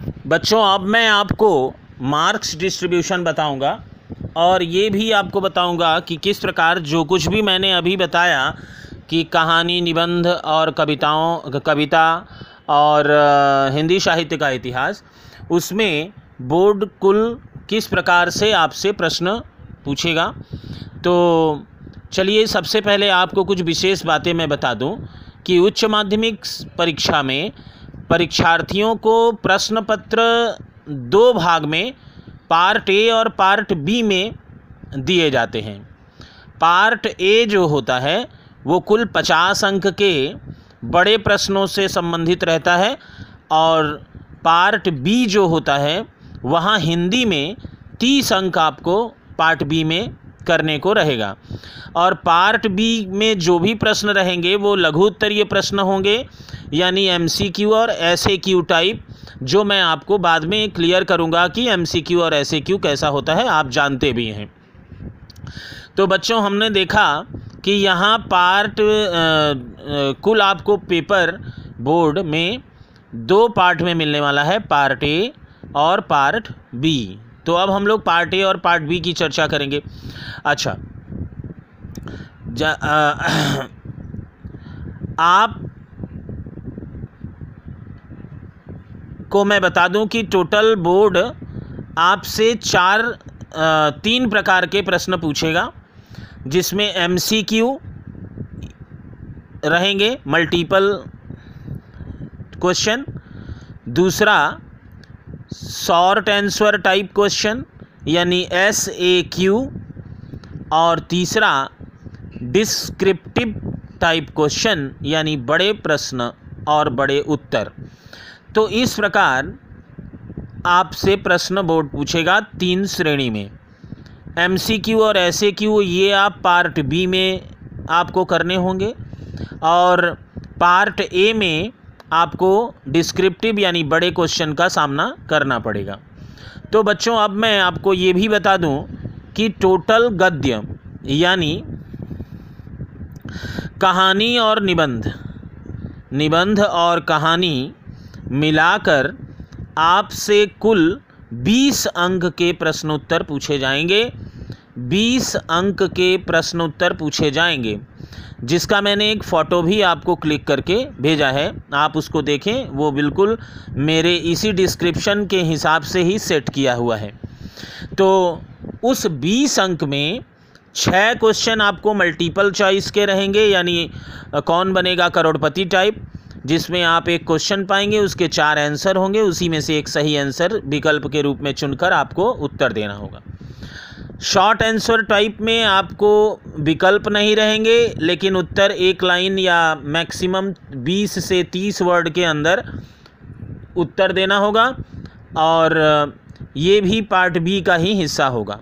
बच्चों, अब मैं आपको मार्क्स डिस्ट्रीब्यूशन बताऊँगा और ये भी आपको बताऊँगा कि किस प्रकार जो कुछ भी मैंने अभी बताया कि कहानी, निबंध और कविताओं, कविता और हिंदी साहित्य का इतिहास, उसमें बोर्ड कुल किस प्रकार से आपसे प्रश्न पूछेगा। तो चलिए, सबसे पहले आपको कुछ विशेष बातें मैं बता दूँ कि उच्च माध्यमिक परीक्षा में परीक्षार्थियों को प्रश्न पत्र दो भाग में, पार्ट ए और पार्ट बी में दिए जाते हैं। पार्ट ए जो होता है, वो कुल पचास अंक के बड़े प्रश्नों से संबंधित रहता है और पार्ट बी जो होता है, वहाँ हिंदी में तीस अंक आपको पार्ट बी में करने को रहेगा। और पार्ट बी में जो भी प्रश्न रहेंगे वो लघु उत्तरीय प्रश्न होंगे यानी एमसीक्यू और ऐसे क्यू टाइप जो मैं आपको बाद में क्लियर करूँगा कि एमसीक्यू और ऐसे क्यू कैसा होता है आप जानते भी हैं। तो बच्चों हमने देखा कि यहाँ पार्ट अ, अ, कुल आपको पेपर बोर्ड में दो पार्ट में मिलने वाला है पार्ट ए और पार्ट बी तो अब हम लोग पार्ट ए और पार्ट बी की चर्चा करेंगे। अच्छा। अ, आप को मैं बता दूँ कि टोटल बोर्ड आपसे चार तीन प्रकार के प्रश्न पूछेगा जिसमें एमसीक्यू रहेंगे मल्टीपल क्वेश्चन दूसरा शॉर्ट आंसर टाइप क्वेश्चन यानी एस ए क्यू और तीसरा डिस्क्रिप्टिव टाइप क्वेश्चन यानी बड़े प्रश्न और बड़े उत्तर। तो इस प्रकार आपसे प्रश्न बोर्ड पूछेगा तीन श्रेणी में। एम सी क्यू और एस ए क्यू ये आप पार्ट बी में आपको करने होंगे। और पार्ट ए में आपको डिस्क्रिप्टिव यानी बड़े क्वेश्चन का सामना करना पड़ेगा। तो बच्चों, अब मैं आपको ये भी बता दूँ कि टोटल गद्य यानी कहानी और निबंध निबंध और कहानी मिलाकर आपसे कुल 20 अंक के प्रश्नोत्तर पूछे जाएँगे। 20 अंक के प्रश्नोत्तर पूछे जाएँगे। जिसका मैंने एक फ़ोटो भी आपको क्लिक करके भेजा है, आप उसको देखें, वो बिल्कुल मेरे इसी डिस्क्रिप्शन के हिसाब से ही सेट किया हुआ है। तो उस 20 अंक में छः क्वेश्चन आपको मल्टीपल चॉइस के रहेंगे, यानी कौन बनेगा करोड़पति टाइप, जिसमें आप एक क्वेश्चन पाएँगे, उसके चार आंसर होंगे, उसी में से एक सही आंसर विकल्प के रूप में चुनकर आपको उत्तर देना होगा। शॉर्ट आंसर टाइप में आपको विकल्प नहीं रहेंगे, लेकिन उत्तर एक लाइन या मैक्सिमम 20 से 30 वर्ड के अंदर उत्तर देना होगा, और ये भी पार्ट बी का ही हिस्सा होगा।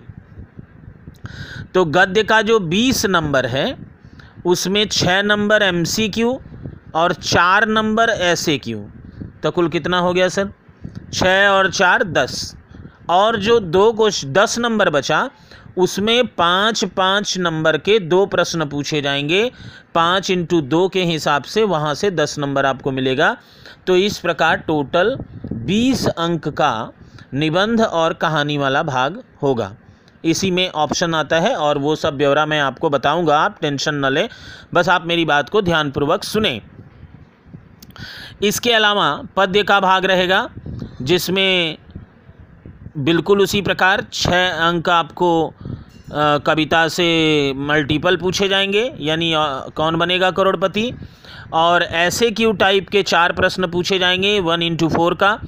तो गद्य का जो 20 नंबर है, उसमें छः नंबर एमसीक्यू और चार नंबर एसएक्यू तो कुल कितना हो गया, सर? छः और चार, दस। और जो दो क्वेश्चन दस नंबर बचा, उसमें पाँच पाँच नंबर के दो प्रश्न पूछे जाएँगे। पाँच इंटू दो के हिसाब से वहाँ से दस नंबर आपको मिलेगा। तो इस प्रकार टोटल बीस अंक का निबंध और कहानी वाला भाग होगा। इसी में ऑप्शन आता है और वो सब ब्यौरा मैं आपको बताऊँगा, आप टेंशन न लें। बस आप मेरी बात को ध्यानपूर्वक सुने। इसके अलावा पद्य का भाग रहेगा, जिसमें बिल्कुल उसी प्रकार छः अंक आपको कविता से मल्टीपल पूछे जाएँगे, यानी कौन बनेगा करोड़पति? और ऐसे क्यू टाइप के चार प्रश्न पूछे जाएँगे वन इंटू फोर का।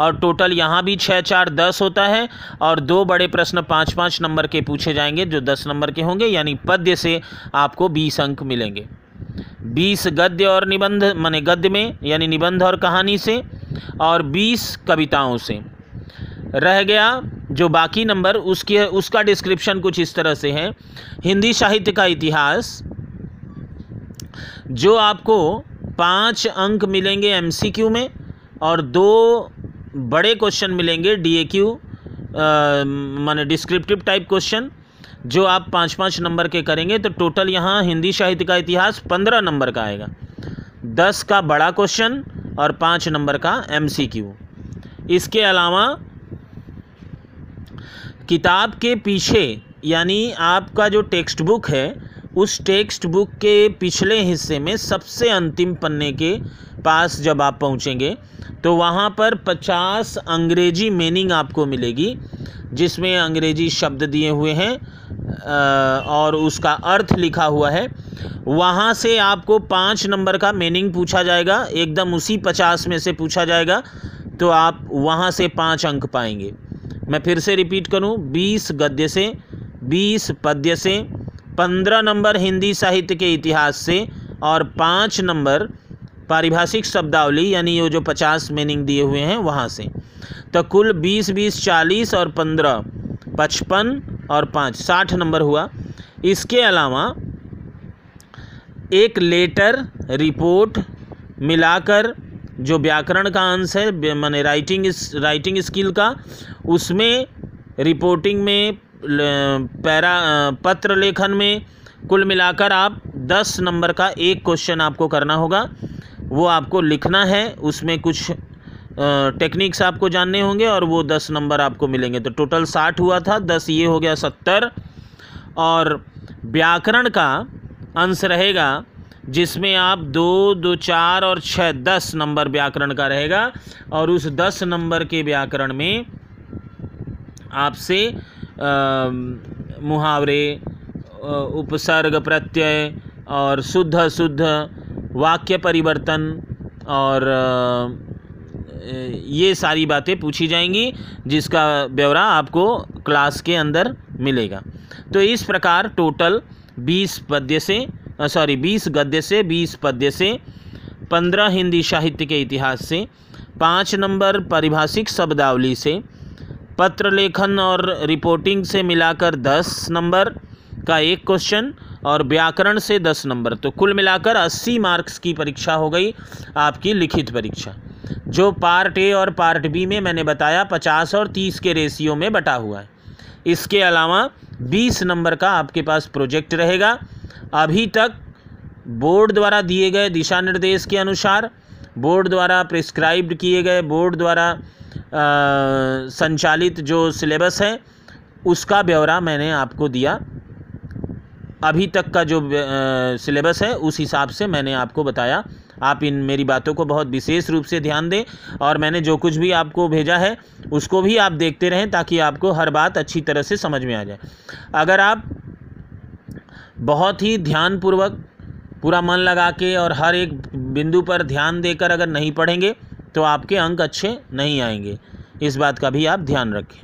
और टोटल यहाँ भी छः चार, दस होता है, और दो बड़े प्रश्न पाँच पाँच नंबर के पूछे जाएँगे, जो दस नंबर के होंगे, यानी पद्य से आपको बीस अंक मिलेंगे। बीस गद्य और निबंध, माने गद्य में, यानी निबंध और कहानी से, और बीस कविताओं से। रह गया, जो बाकी नंबर उसके, उसका डिस्क्रिप्शन कुछ इस तरह से है। हिंदी साहित्य का इतिहास, जो आपको पाँच अंक मिलेंगे एमसीक्यू में और दो बड़े क्वेश्चन मिलेंगे डीएक्यू माने डिस्क्रिप्टिव टाइप क्वेश्चन जो आप पाँच पाँच नंबर के करेंगे तो टोटल यहाँ हिंदी साहित्य का इतिहास पंद्रह नंबर का आएगा। दस का बड़ा क्वेश्चन और पाँच नंबर का एमसीक्यू इसके अलावा किताब के पीछे, यानी आपका जो टेक्स्ट बुक है, उस टेक्स्ट बुक के पिछले हिस्से में सबसे अंतिम पन्ने के पास जब आप पहुँचेंगे तो वहाँ पर 50 अंग्रेज़ी मीनिंग आपको मिलेगी, जिसमें अंग्रेज़ी शब्द दिए हुए हैं और उसका अर्थ लिखा हुआ है। वहाँ से आपको पाँच नंबर का मीनिंग पूछा जाएगा, एकदम उसी पचास में से पूछा जाएगा तो आप वहाँ से पाँच अंक पाएँगे। मैं फिर से रिपीट करूँ, बीस गद्य से, बीस पद्य से, पंद्रह नंबर हिंदी साहित्य के इतिहास से, और पाँच नंबर पारिभाषिक शब्दावली, यानी ये जो पचास मीनिंग दिए हुए हैं, वहाँ से। तो कुल बीस बीस, चालीस और पंद्रह, पचपन और पाँच, साठ नंबर हुआ। इसके अलावा एक लेटर रिपोर्ट मिलाकर जो व्याकरण का अंश है माने राइटिंग राइटिंग स्किल का, उसमें रिपोर्टिंग में पैरा पत्र लेखन में कुल मिलाकर आप दस नंबर का एक क्वेश्चन आपको करना होगा। वो आपको लिखना है, उसमें कुछ टेक्निक्स आपको जानने होंगे और वो दस नंबर आपको मिलेंगे। तो टोटल साठ हुआ था, दस ये हो गया सत्तर। और व्याकरण का अंश रहेगा जिसमें आप दो दो, चार और छः दस नंबर व्याकरण का रहेगा। और उस दस नंबर के व्याकरण में आपसे मुहावरे उपसर्ग प्रत्यय और शुद्ध शुद्ध वाक्य परिवर्तन और ये सारी बातें पूछी जाएँगी, जिसका ब्यौरा आपको क्लास के अंदर मिलेगा। तो इस प्रकार टोटल बीस पद्य से सॉरी बीस गद्य से, बीस पद्य से, पंद्रह हिंदी साहित्य के इतिहास से, पाँच नंबर पारिभाषिक शब्दावली से, पत्र लेखन और रिपोर्टिंग से मिलाकर दस नंबर का एक क्वेश्चन और व्याकरण से दस नंबर। तो कुल मिलाकर अस्सी मार्क्स की परीक्षा हो गई आपकी लिखित परीक्षा। जो पार्ट ए और पार्ट बी में मैंने बताया, पचास और तीस के रेशियो में बटा हुआ है। इसके अलावा बीस नंबर का आपके पास प्रोजेक्ट रहेगा। अभी तक बोर्ड द्वारा दिए गए दिशा निर्देश के अनुसार, बोर्ड द्वारा प्रिस्क्राइब्ड किए गए, बोर्ड द्वारा संचालित जो सिलेबस है, उसका ब्यौरा मैंने आपको दिया। अभी तक का जो सिलेबस है, उस हिसाब से मैंने आपको बताया। आप इन मेरी बातों को बहुत विशेष रूप से ध्यान दें और मैंने जो कुछ भी आपको भेजा है, उसको भी आप देखते रहें ताकि आपको हर बात अच्छी तरह से समझ में आ जाए। अगर आप बहुत ही ध्यानपूर्वक पूरा मन लगा के और हर एक बिंदु पर ध्यान देकर अगर नहीं पढ़ेंगे तो आपके अंक अच्छे नहीं आएँगे। इस बात का भी आप ध्यान रखें।